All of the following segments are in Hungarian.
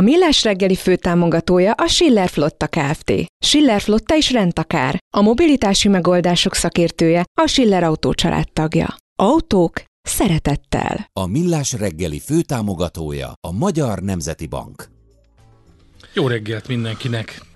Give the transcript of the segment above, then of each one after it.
A Millás reggeli főtámogatója a Schiller Flotta Kft. Schiller Flotta is rendtakár. A mobilitási megoldások szakértője a Schiller Autó tagja. Autók szeretettel. A Millás reggeli főtámogatója a Magyar Nemzeti Bank. Jó reggelt mindenkinek!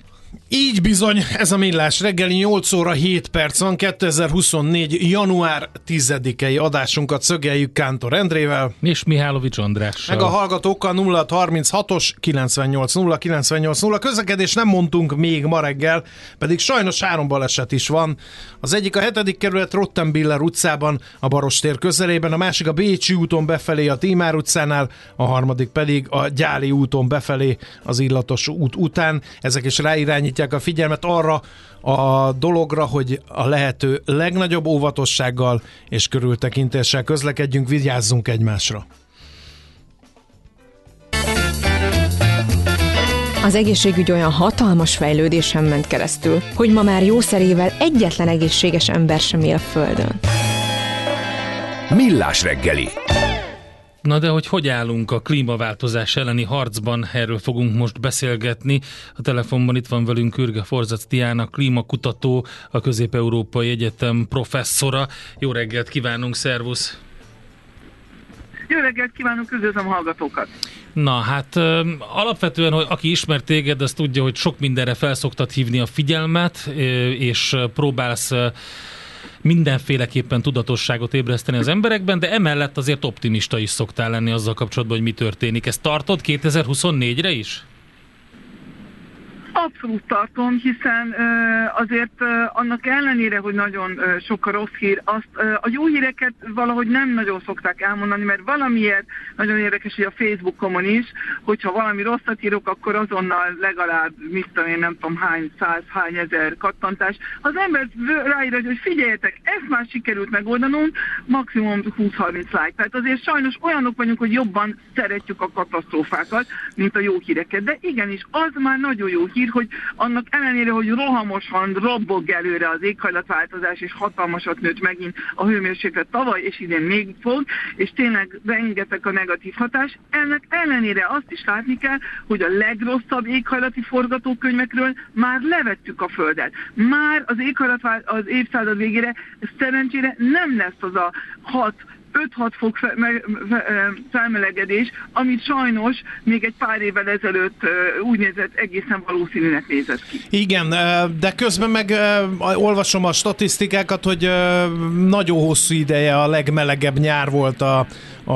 Így bizony, ez a millás reggeli 8 óra 7 perc van, 2024. január 10-i adásunkat szögeljük Kántor Endrével. És Mihálovics Andrással. Meg a hallgatókkal 0636-os 980 980. Közlekedés nem mondtunk még ma reggel, pedig sajnos három baleset is van. Az egyik a hetedik kerület Rottenbiller utcában, a Barostér közelében, a másik a Bécsi úton befelé a Tímár utcánál, a harmadik pedig a Gyáli úton befelé az illatos út után. Ezek is ráirány irányítják a figyelmet arra a dologra, hogy a lehető legnagyobb óvatossággal és körültekintéssel közlekedjünk, vigyázzunk egymásra. Az egészségügy olyan hatalmas fejlődésen ment keresztül, hogy ma már jószerével egyetlen egészséges ember sem él a Földön. Millás reggeli Na de hogy hogy állunk a klímaváltozás elleni harcban, erről fogunk most beszélgetni. A telefonban itt van velünk Kürge Forzac Tiána, klímakutató, a Közép-Európai Egyetem professzora. Jó reggelt kívánunk, szervusz! Jó reggelt kívánunk, üdvözlöm hallgatókat! Na hát alapvetően, hogy aki ismer téged, az tudja, hogy sok mindenre felszoktad hívni a figyelmet, és próbálsz mindenféleképpen tudatosságot ébreszteni az emberekben, de emellett azért optimista is szoktál lenni azzal kapcsolatban, hogy mi történik. Ezt tartod 2024-re is? Abszolút tartom, hiszen azért annak ellenére, hogy nagyon sok a rossz hír, azt a jó híreket valahogy nem nagyon szokták elmondani, mert valamiért nagyon érdekes, hogy a Facebookomon is, hogyha valami rosszat írok, akkor azonnal legalább, mit tudom én, nem tudom hány száz, hány ezer kattantás. Az ember ráír, hogy figyeljetek, ezt már sikerült megoldanunk, maximum 20-30 like. Tehát azért sajnos olyanok vagyunk, hogy jobban szeretjük a katasztrófákat, mint a jó híreket. De igenis, az már nagyon jó hír, hír, hogy annak ellenére, hogy rohamosan robbog előre az éghajlatváltozás, és hatalmasat nőtt megint a hőmérséklet tavaly, és idén még fog, és tényleg rengeteg a negatív hatás. Ennek ellenére azt is látni kell, hogy a legrosszabb éghajlati forgatókönyvekről már levettük a Földet. Már az éghajlat az évszázad végére szerencsére nem lesz az a hat 5-6 fok fe, me, fe, felmelegedés, amit sajnos még egy pár évvel ezelőtt úgy nézett, egészen valószínűnek nézett ki. Igen, de közben meg olvasom a statisztikákat, hogy nagyon hosszú ideje a legmelegebb nyár volt a, a,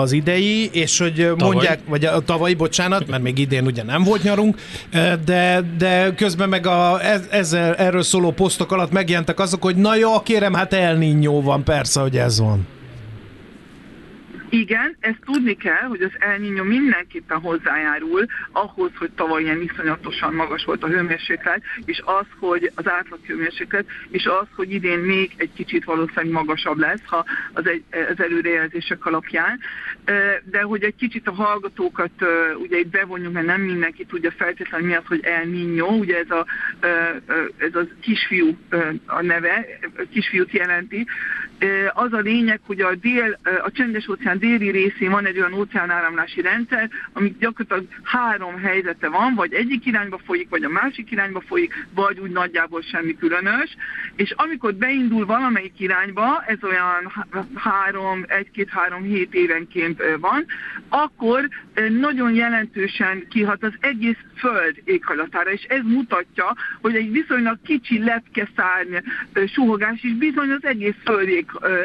az idei, és hogy tavaly. mondják, vagy a tavalyi, bocsánat, mert még idén ugye nem volt nyarunk, de, de közben meg a, ezzel, erről szóló posztok alatt megjelentek azok, hogy na jó, kérem, hát El Niño van, persze, hogy ez van. Igen, ezt tudni kell, hogy az El Niño mindenképpen hozzájárul ahhoz, hogy tavaly ilyen iszonyatosan magas volt a hőmérséklet, és az, hogy az átlag hőmérséklet, és az, hogy idén még egy kicsit valószínűleg magasabb lesz, ha az, egy, az előrejelzések alapján. De hogy egy kicsit a hallgatókat ugye itt bevonjunk, mert nem mindenki tudja feltétlenül mi az, hogy El Niño, ugye ez a, ez a kisfiú a neve, kisfiút jelenti. Az a lényeg, hogy a dél, a csendes óceán déli részén van egy olyan óceánáramlási rendszer, ami gyakorlatilag három helyzete van, vagy egyik irányba folyik, vagy a másik irányba folyik, vagy úgy nagyjából semmi különös. És amikor beindul valamelyik irányba, ez olyan három, egy-két-három hét évenként van, akkor nagyon jelentősen kihat az egész Föld éghajlatára, és ez mutatja, hogy egy viszonylag kicsi lepkeszárny suhogás is bizony az egész, föld,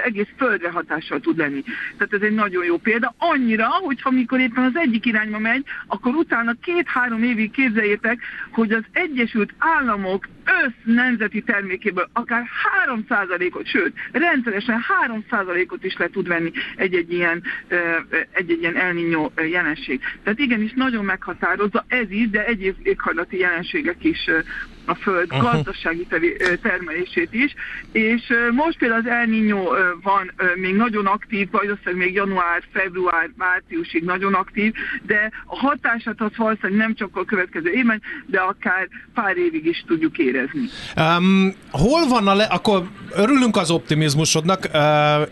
egész földre hatással tud lenni. Tehát ez egy nagyon jó példa. Annyira, hogy amikor éppen az egyik irányba megy, akkor utána két-három évig képzeljétek, hogy az Egyesült Államok össz nemzeti termékéből akár 3%-ot, sőt, rendszeresen 3%-ot is le tud venni egy-egy ilyen, egy-egy ilyen elnyó jelenség. Tehát igenis nagyon meghatározza ez is, de egyéb éghajlati jelenségek is a föld uh-huh. gazdasági termelését is, és most például az El Niño van még nagyon aktív, valószínűleg még január, február, márciusig nagyon aktív, de a hatását az valószínűleg nem csak a következő évben, de akár pár évig is tudjuk érezni. Um, hol van a le, akkor örülünk az optimizmusodnak,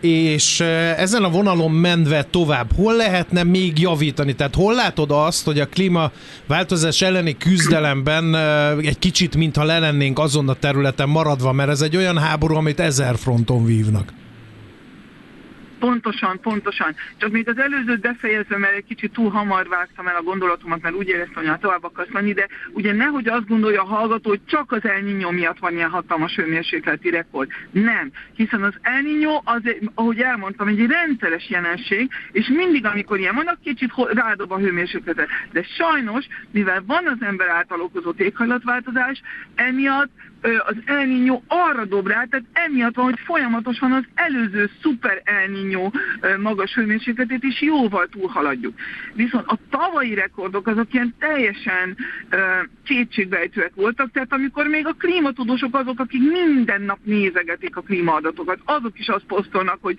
és ezen a vonalon menve tovább, hol lehetne még javítani? Tehát hol látod azt, hogy a klímaváltozás elleni küzdelemben egy kicsit, mintha le lennénk azon a területen maradva, mert ez egy olyan háború, amit ezer fronton vívnak? Pontosan, pontosan. Csak még az előzőt befejezve, mert egy kicsit túl hamar vágtam el a gondolatomat, mert úgy éreztem, hogy tovább akarsz menni, de ugye nehogy azt gondolja a hallgató, hogy csak az El Niño miatt van ilyen hatalmas hőmérsékleti rekord. Nem, hiszen az El Niño, az, ahogy elmondtam, egy rendszeres jelenség, és mindig, amikor ilyen van, kicsit rádob a hőmérsékletet. De sajnos, mivel van az ember által okozott éghajlatváltozás, emiatt az El Niño arra dob rá, tehát emiatt van, hogy folyamatosan az előző szuper El magas hőmérsékletét is jóval túlhaladjuk. Viszont a tavalyi rekordok azok ilyen teljesen kétségbejtőek voltak, tehát amikor még a klímatudósok azok, akik minden nap nézegetik a klímaadatokat, azok is azt posztolnak, hogy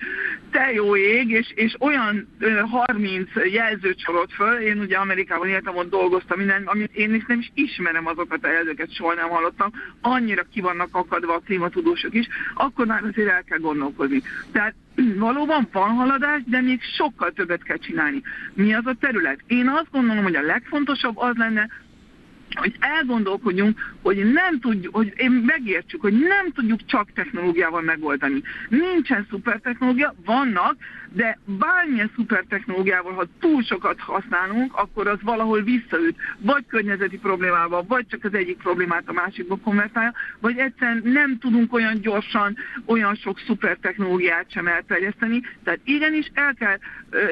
te jó ég, és, és olyan uh, 30 jelzőt sorolt föl, én ugye Amerikában éltem, ott dolgoztam minden, amit én is nem is ismerem azokat a jelzőket, soha nem hallottam, annyira annyira ki vannak akadva a klímatudósok is, akkor már azért el kell gondolkozni. Tehát valóban van haladás, de még sokkal többet kell csinálni. Mi az a terület? Én azt gondolom, hogy a legfontosabb az lenne, hogy elgondolkodjunk, hogy nem tudjuk, hogy én megértsük, hogy nem tudjuk csak technológiával megoldani. Nincsen szuper technológia, vannak, de bármilyen szuper technológiával, ha túl sokat használunk, akkor az valahol visszaüt, vagy környezeti problémával, vagy csak az egyik problémát a másikba konvertálja, vagy egyszerűen nem tudunk olyan gyorsan, olyan sok szuper technológiát sem elterjeszteni. Tehát igenis el kell,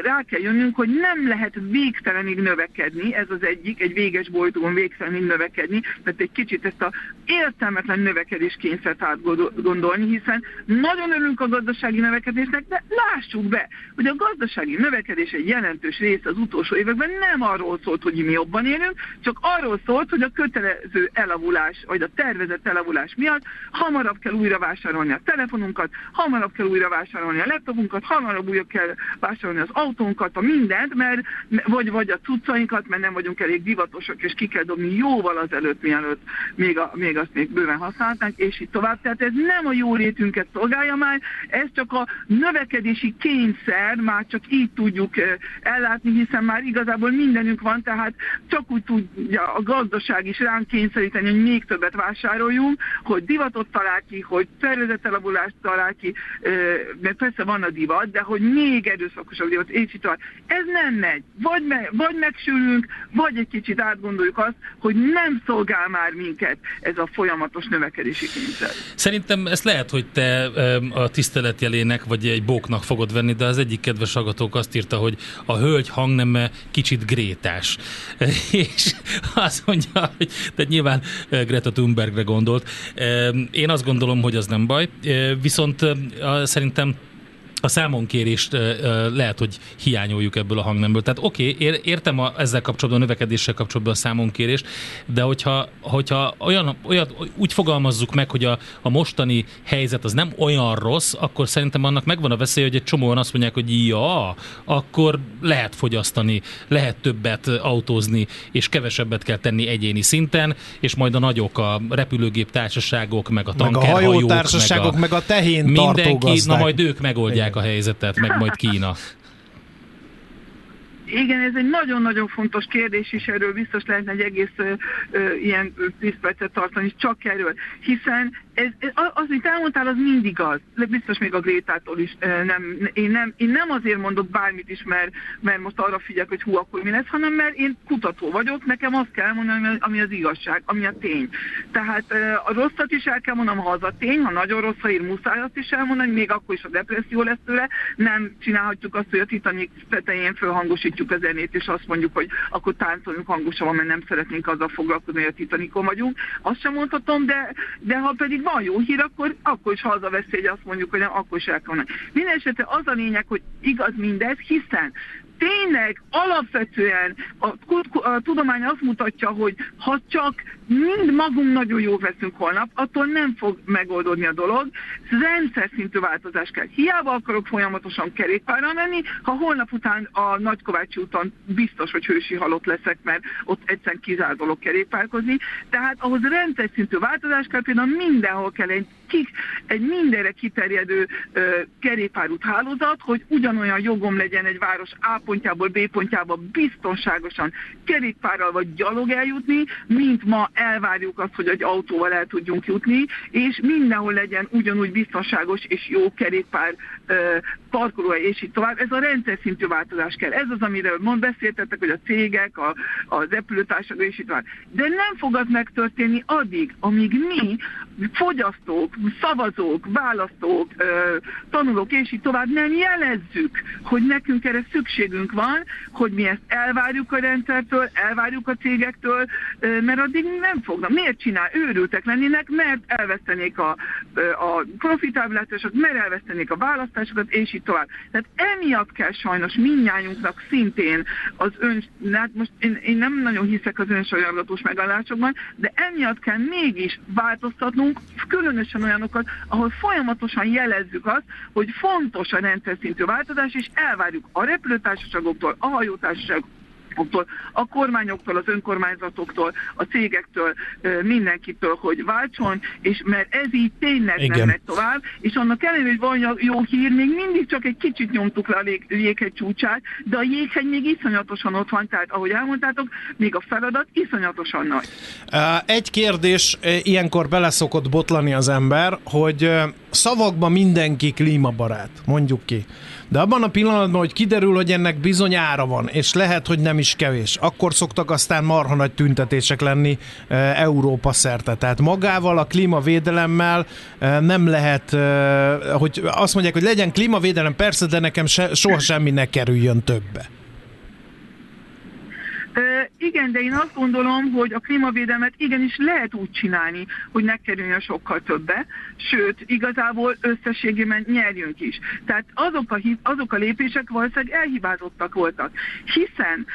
rá kell jönnünk, hogy nem lehet végtelenig növekedni, ez az egyik, egy véges bolygón végtelenig növekedni, tehát egy kicsit ezt a értelmetlen növekedés kényszert átgondolni, hiszen nagyon örülünk a gazdasági növekedésnek, de lássuk be, hogy a gazdasági növekedés egy jelentős része az utolsó években nem arról szólt, hogy mi jobban élünk, csak arról szólt, hogy a kötelező elavulás, vagy a tervezett elavulás miatt hamarabb kell újra vásárolni a telefonunkat, hamarabb kell újra vásárolni a laptopunkat, hamarabb újra kell vásárolni az autónkat, a mindent, mert, vagy, vagy a cuccainkat, mert nem vagyunk elég divatosak, és ki kell dobni jóval azelőtt, mielőtt még, a, még azt még bőven használták, és így tovább. Tehát ez nem a jó rétünket szolgálja már, ez csak a növekedési kény kényszer, már csak így tudjuk ellátni, hiszen már igazából mindenünk van, tehát csak úgy tudja a gazdaság is ránk kényszeríteni, hogy még többet vásároljunk, hogy divatot talál ki, hogy szervezetelabulást talál ki, mert persze van a divat, de hogy még erőszakosabb divat, és tovább. Ez nem megy. Vagy, me, vagy megsülünk, vagy egy kicsit átgondoljuk azt, hogy nem szolgál már minket ez a folyamatos növekedési kényszer. Szerintem ezt lehet, hogy te a tiszteletjelének, vagy egy bóknak fogod venni, de az egyik kedves hallgatók azt írta, hogy a hölgy hangneme kicsit grétás. És azt mondja, hogy de nyilván eh, Greta Thunbergre gondolt. Én azt gondolom, hogy az nem baj, viszont szerintem a számonkérést lehet, hogy hiányoljuk ebből a hangnemből. Tehát oké, okay, értem a, ezzel kapcsolatban, a növekedéssel kapcsolatban a számonkérést, de hogyha, hogyha olyan, olyan, úgy fogalmazzuk meg, hogy a, a mostani helyzet az nem olyan rossz, akkor szerintem annak megvan a veszély, hogy egy csomóan azt mondják, hogy ja, akkor lehet fogyasztani, lehet többet autózni, és kevesebbet kell tenni egyéni szinten, és majd a nagyok, a repülőgép társaságok, meg a tankerhajók, meg a társaságok, meg a, meg a tehén mindenki, na majd ők megoldják a helyzetet, meg majd Kína. Igen, ez egy nagyon-nagyon fontos kérdés, és erről biztos lehetne egy egész ö, ö, ilyen 10 percet tartani, csak erről. Hiszen ez, az, amit elmondtál, az mindig az. Biztos még a Grétától is. Nem, én, nem, én nem azért mondok bármit is, mert, mert most arra figyelek, hogy hú, akkor mi lesz, hanem mert én kutató vagyok, nekem azt kell mondani, ami az igazság, ami a tény. Tehát a rosszat is el kell mondanom, ha az a tény, ha nagyon rossz a ír, muszáj azt is elmondani, még akkor is a depresszió lesz tőle. Nem csinálhatjuk azt, hogy a Titanic tetején fölhangosítjuk a zenét, és azt mondjuk, hogy akkor táncoljunk hangosabban, mert nem szeretnénk azzal foglalkozni, hogy a Titanicon vagyunk. Azt sem mondhatom, de, de ha pedig van jó hír, akkor, akkor is hazaveszi, hogy azt mondjuk, hogy nem, akkor is el kell Minden esetre az a lényeg, hogy igaz mindez, hiszen tényleg alapvetően a, a tudomány azt mutatja, hogy ha csak mind magunk nagyon jó veszünk holnap, attól nem fog megoldódni a dolog. Rendszer szintű változás kell. Hiába akarok folyamatosan kerékpárra menni, ha holnap után a Nagykovácsi úton biztos, hogy hősi halott leszek, mert ott egyszerűen kizárt dolog kerékpárkozni. Tehát ahhoz rendszer szintű változás kell, például mindenhol kell egy, kik, egy mindenre kiterjedő ö, kerékpárút hálózat, hogy ugyanolyan jogom legyen egy város A pontjából B pontjába biztonságosan kerékpárral vagy gyalog eljutni, mint ma elvárjuk azt, hogy egy autóval el tudjunk jutni, és mindenhol legyen ugyanúgy biztonságos és jó kerékpár parkolóhely, és így tovább. Ez a rendszer szintű változás kell. Ez az, amiről mond beszéltetek, hogy a cégek, a, az repülőtársaságok, és így tovább. De nem fog az megtörténni addig, amíg mi, fogyasztók, szavazók, választók, tanulók, és így tovább nem jelezzük, hogy nekünk erre szükségünk van, hogy mi ezt elvárjuk a rendszertől, elvárjuk a cégektől, mert addig nem fognak. Miért csinál? Őrültek lennének, mert elvesztenék a, a profitábilátásokat, mert elvesztenék a választásokat, és így tovább. Tehát emiatt kell sajnos minnyájunknak szintén az ön, hát most én, én nem nagyon hiszek az önsajánlatós megállásokban, de emiatt kell mégis változtatnunk, különösen olyanokat, ahol folyamatosan jelezzük azt, hogy fontos a rendszer szintű változás, és elvárjuk a repülőtársaságoktól, a hajótársaságoktól, a kormányoktól, az önkormányzatoktól, a cégektől, mindenkitől, hogy váltson, és mert ez így tényleg Igen. nem megy tovább, és annak ellenére, hogy van jó hír, még mindig csak egy kicsit nyomtuk le a jéghegy csúcsát, de a jéghegy még iszonyatosan ott van, tehát ahogy elmondtátok, még a feladat iszonyatosan nagy. Egy kérdés, ilyenkor beleszokott botlani az ember, hogy szavakban mindenki klímabarát, mondjuk ki. De abban a pillanatban, hogy kiderül, hogy ennek bizony ára van, és lehet, hogy nem is kevés, akkor szoktak aztán marha nagy tüntetések lenni e, Európa szerte. Tehát magával, a klímavédelemmel e, nem lehet, e, hogy azt mondják, hogy legyen klímavédelem, persze, de nekem se, soha semmi ne kerüljön többe. Igen, de én azt gondolom, hogy a klímavédelmet igenis lehet úgy csinálni, hogy ne kerüljön sokkal többe, sőt, igazából összességében nyerjünk is. Tehát azok a, azok a lépések valószínűleg elhibázottak voltak. Hiszen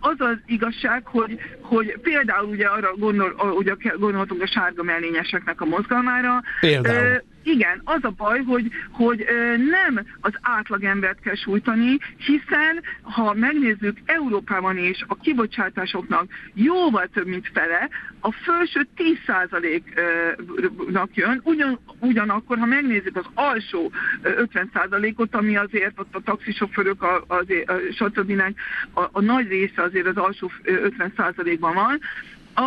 az az igazság, hogy, hogy például ugye arra gondol, ugye gondolhatunk a sárga mellényeseknek a mozgalmára, például igen, az a baj, hogy, hogy nem az átlagembert kell sújtani, hiszen ha megnézzük Európában is a kibocsátásoknak jóval több, mint fele, a felső 10%-nak jön, ugyan, ugyanakkor, ha megnézzük az alsó 50%-ot, ami azért ott a taxisofőrök, a, a, a, stb. A, a nagy része azért az alsó 50%-ban van,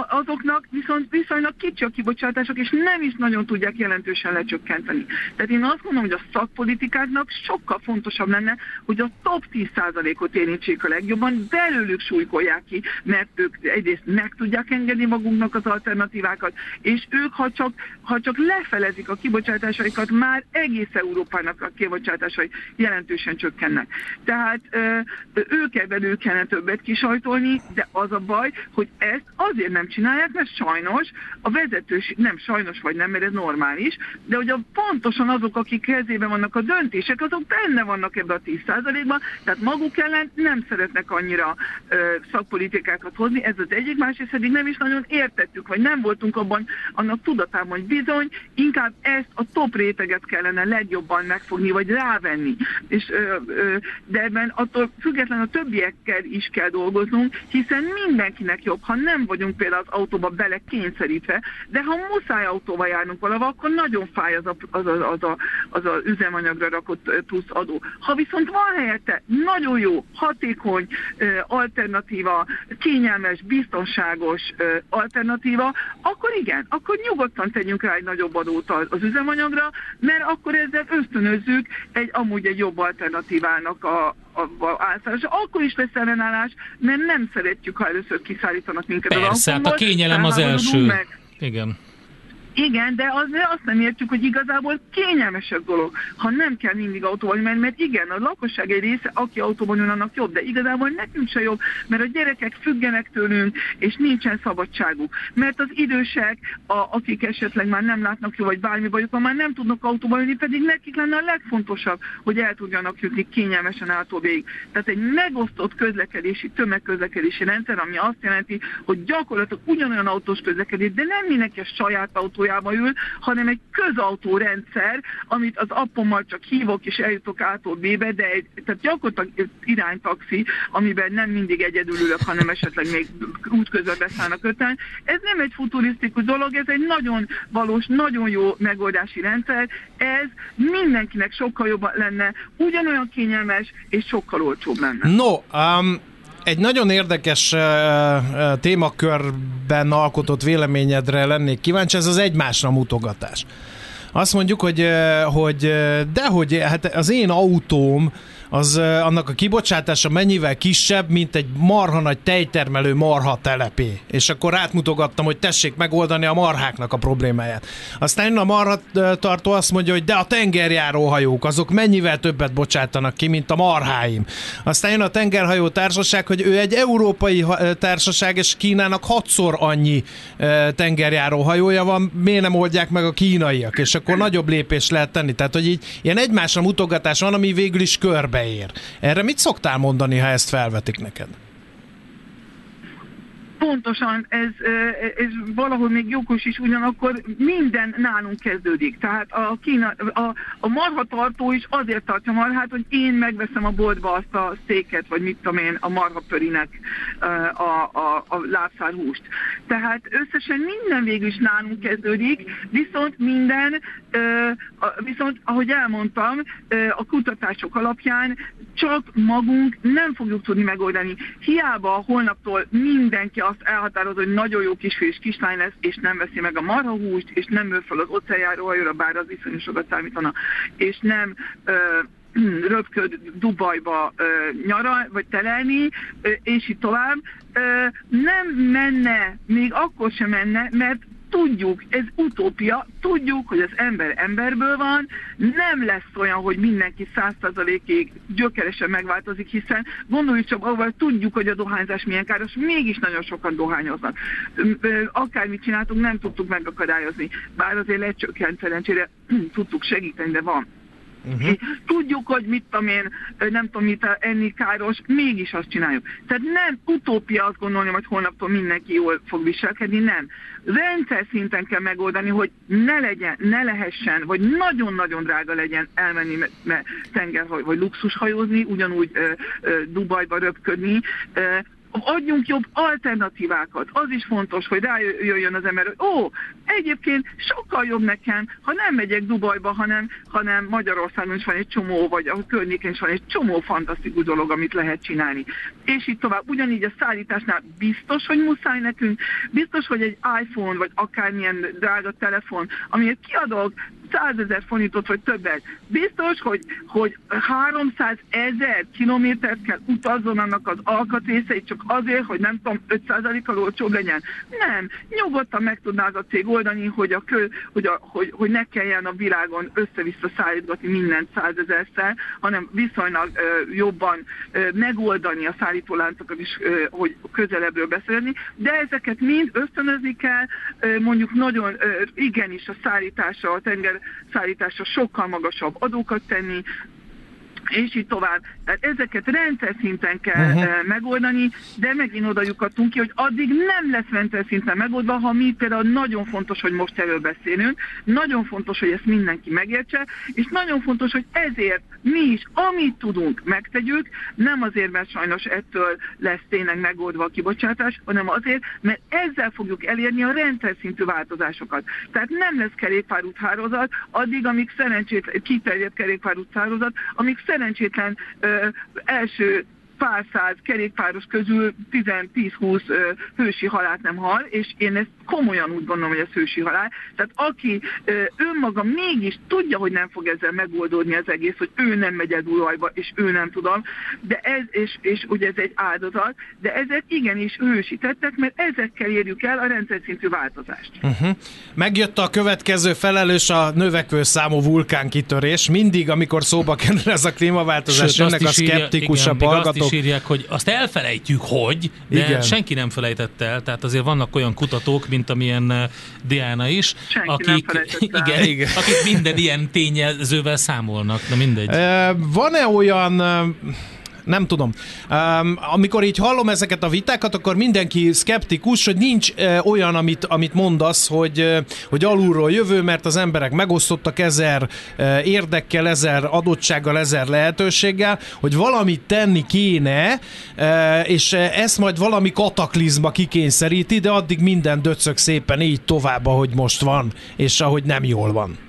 azoknak viszont viszonylag kicsi a kibocsátások, és nem is nagyon tudják jelentősen lecsökkenteni. Tehát én azt mondom, hogy a szakpolitikáknak sokkal fontosabb lenne, hogy a top 10%-ot érintsék a legjobban, belőlük súlykolják ki, mert ők egyrészt meg tudják engedni magunknak az alternatívákat, és ők, ha csak, ha csak lefelezik a kibocsátásaikat, már egész Európának a kibocsátásai jelentősen csökkennek. Tehát ők belül kellene többet kisajtolni, de az a baj, hogy ezt azért nem csinálják, mert sajnos a vezetős, nem sajnos vagy nem, mert ez normális, de hogy a pontosan azok, akik kezében vannak a döntések, azok benne vannak ebbe a 10%-ban, tehát maguk ellen nem szeretnek annyira ö, szakpolitikákat hozni, ez az egyik, másrészt pedig nem is nagyon értettük, vagy nem voltunk abban annak tudatában, hogy bizony, inkább ezt a top réteget kellene legjobban megfogni, vagy rávenni. És, ö, ö, de ebben attól függetlenül a többiekkel is kell dolgoznunk, hiszen mindenkinek jobb, ha nem vagyunk például például az autóba bele kényszerítve, de ha muszáj autóval járnunk valahol, akkor nagyon fáj az a, az a, az a, az a üzemanyagra rakott plusz adó. Ha viszont van helyette nagyon jó, hatékony alternatíva, kényelmes, biztonságos alternatíva, akkor igen, akkor nyugodtan tegyünk rá egy nagyobb adót az üzemanyagra, mert akkor ezzel ösztönözzük egy amúgy egy jobb alternatívának a, általános. Akkor is lesz ellenállás, mert nem szeretjük, ha először kiszállítanak minket Persze, az hát a kényelem az első. Meg. Igen. Igen, de az, azt nem értjük, hogy igazából kényelmesebb dolog, ha nem kell mindig autóval menni, mert igen, a lakosság egy része, aki autóban ül, annak jobb, de igazából nekünk se jobb, mert a gyerekek függenek tőlünk, és nincsen szabadságuk. Mert az idősek, a, akik esetleg már nem látnak jó, vagy bármi bajuk van, már nem tudnak autóban ülni, pedig nekik lenne a legfontosabb, hogy el tudjanak jutni kényelmesen ától végig. Tehát egy megosztott közlekedési, tömegközlekedési rendszer, ami azt jelenti, hogy gyakorlatilag ugyanolyan autós közlekedés, de nem mindenki a saját autójába ül, hanem egy közautórendszer, amit az appommal csak hívok és eljutok ától B-be, de egy, tehát gyakorlatilag iránytaxi, amiben nem mindig egyedül ülök, hanem esetleg még útközben beszállnak öten. Ez nem egy futurisztikus dolog, ez egy nagyon valós, nagyon jó megoldási rendszer. Ez mindenkinek sokkal jobb lenne, ugyanolyan kényelmes és sokkal olcsóbb lenne. No, um, egy nagyon érdekes témakörben alkotott véleményedre lennék kíváncsi, ez az egymásra mutogatás. Azt mondjuk, hogy, hogy dehogy, hát az én autóm az annak a kibocsátása mennyivel kisebb, mint egy marha nagy tejtermelő marha telepé. És akkor átmutogattam, hogy tessék megoldani a marháknak a problémáját. Aztán a marha tartó azt mondja, hogy de a tengerjáró hajók, azok mennyivel többet bocsátanak ki, mint a marháim. Aztán jön a tengerhajó társaság, hogy ő egy európai társaság, és Kínának hatszor annyi tengerjáró hajója van, miért nem oldják meg a kínaiak, és akkor nagyobb lépés lehet tenni. Tehát, hogy így ilyen egymásra mutogatás van, ami végül is körbe beér. Erre mit szoktál mondani, ha ezt felvetik neked? Pontosan ez, ez valahol még jogos is, ugyanakkor minden nálunk kezdődik. Tehát a, Kína, a, a marhatartó is azért tartja marhát, hogy én megveszem a boltba azt a széket, vagy mit tudom én, a marhapörinek a, a, a lábszárhúst. Tehát összesen minden végül is nálunk kezdődik, viszont minden, viszont ahogy elmondtam, a kutatások alapján csak magunk nem fogjuk tudni megoldani. Hiába holnaptól mindenki azt elhatároz, hogy nagyon jó kisfiú és kislány lesz, és nem veszi meg a marhahúst, és nem ül fel az óceánjáró hajóra, bár az iszonyú sokat számítana, és nem ö, röpköd Dubajba ö, nyaral, vagy telelni, ö, és így tovább, ö, nem menne, még akkor sem menne, mert tudjuk, ez utópia, tudjuk, hogy az ember emberből van, nem lesz olyan, hogy mindenki százszerzalékig gyökeresen megváltozik, hiszen gondoljuk csak ahol tudjuk, hogy a dohányzás milyen káros, mégis nagyon sokan dohányoznak. Akármit csináltunk, nem tudtuk megakadályozni. Bár azért lecsökkent szerencsére tudtuk segíteni, de van. Uh-huh. Tudjuk, hogy mit tudom én, nem tudom mit enni káros, mégis azt csináljuk. Tehát nem utópia azt gondolni, hogy holnaptól mindenki jól fog viselkedni, nem. Rendszer szinten kell megoldani, hogy ne legyen, ne lehessen, vagy nagyon-nagyon drága legyen elmenni tenger, vagy luxushajózni, ugyanúgy ö, ö, Dubajba röpködni, ö, adjunk jobb alternatívákat. Az is fontos, hogy rájöjjön az ember, hogy ó, egyébként sokkal jobb nekem, ha nem megyek Dubajba, hanem, hanem Magyarországon is van egy csomó, vagy a környéken is van egy csomó fantasztikus dolog, amit lehet csinálni. És így tovább. Ugyanígy a szállításnál biztos, hogy muszáj nekünk, biztos, hogy egy iPhone, vagy akármilyen drága telefon, amiért kiadok 100 ezer forintot, vagy többet. Biztos, hogy, hogy 300 ezer kilométert kell utazzon annak az alkatrészeit csak azért, hogy nem tudom, 5%-kal olcsóbb legyen. Nem. Nyugodtan meg tudná az a cég oldani, hogy, a kö, hogy, a, hogy, hogy ne kelljen a világon össze-vissza szállítgatni mindent százezerszer, hanem viszonylag ö, jobban ö, megoldani a szállítóláncokat is, ö, hogy közelebbről beszélni, de ezeket mind ösztönözni kell, ö, mondjuk nagyon ö, igenis a szállítása, a tenger szállításra sokkal magasabb adókat tenni, és így tovább. Tehát ezeket rendszer szinten kell uh-huh. megoldani, de megint oda lyukadtunk ki, hogy addig nem lesz rendszer szinten megoldva, ha mi például nagyon fontos, hogy most erről beszélünk, nagyon fontos, hogy ezt mindenki megértse, és nagyon fontos, hogy ezért mi is, amit tudunk, megtegyük, nem azért, mert sajnos ettől lesz tényleg megoldva a kibocsátás, hanem azért, mert ezzel fogjuk elérni a rendszer szintű változásokat. Tehát nem lesz kerékpárút hálózat, addig, amíg szerencsét kiterjedt kerékpárút hálózat, amíg szerencsétlen ö, első pár száz kerékpáros közül 10-20 hősi halált nem hal, és én ezt komolyan úgy gondolom, hogy ez hősi halál. Tehát aki önmaga mégis tudja, hogy nem fog ezzel megoldódni az egész, hogy ő nem megy el Dunajba, és ő nem tudom, de ez, és, és ugye ez egy áldozat, de ezek igenis hősítettek, mert ezekkel érjük el a rendszer szintű változást. Uh-huh. Megjött a következő felelős a növekvő számú vulkánkitörés. Mindig, amikor szóba kerül ez a klímaváltozás, Sőt, jönnek a szkeptikusabb hallgatók. Azt is írják, hogy azt elfelejtjük, hogy, de igen. senki nem felejtette el. Tehát azért vannak olyan kutatók, mint amilyen eh, Diana is, senki akik, igen, igen. akik minden ilyen tényezővel számolnak. Na mindegy. Van-e olyan nem tudom. Um, amikor így hallom ezeket a vitákat, akkor mindenki szkeptikus, hogy nincs uh, olyan, amit, amit mondasz, hogy, uh, hogy alulról jövő, mert az emberek megosztottak ezer uh, érdekkel, ezer adottsággal, ezer lehetőséggel, hogy valamit tenni kéne, uh, és ezt majd valami kataklizma kikényszeríti, de addig minden döcög szépen így tovább, ahogy most van, és ahogy nem jól van.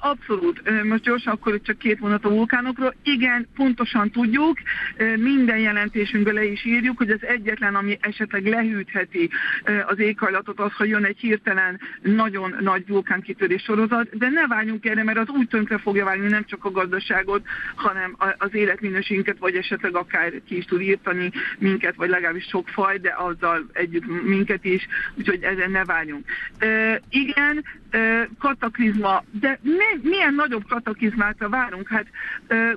Abszolút. Most gyorsan akkor csak két mondat a vulkánokról. Igen, pontosan tudjuk, minden jelentésünkben le is írjuk, hogy az egyetlen, ami esetleg lehűtheti az éghajlatot, az, hogy jön egy hirtelen nagyon nagy vulkánkitörés sorozat, de ne váljunk erre, mert az úgy tönkre fogja válni nem csak a gazdaságot, hanem az életminőségünket, vagy esetleg akár ki is tud írtani minket, vagy legalábbis sok faj, de azzal együtt minket is, úgyhogy ezen ne váljunk. Igen, kataklizma, de ne, milyen nagyobb kataklizmátra várunk? Hát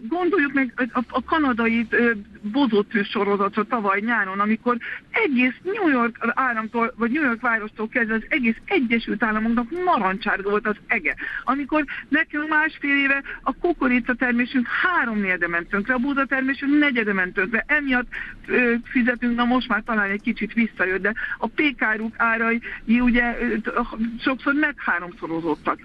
gondoljuk meg a, kanadai bozótű sorozatra tavaly nyáron, amikor egész New York államtól, vagy New York várostól kezdve az egész Egyesült Államoknak narancsárga volt az ege. Amikor nekünk másfél éve a kukorica termésünk három negyede ment tönkre, a búza termésünk negyede ment tönkre. Emiatt ö, fizetünk, na most már talán egy kicsit visszajött, de a pékáruk árai ugye sokszor meg háromszorozottak.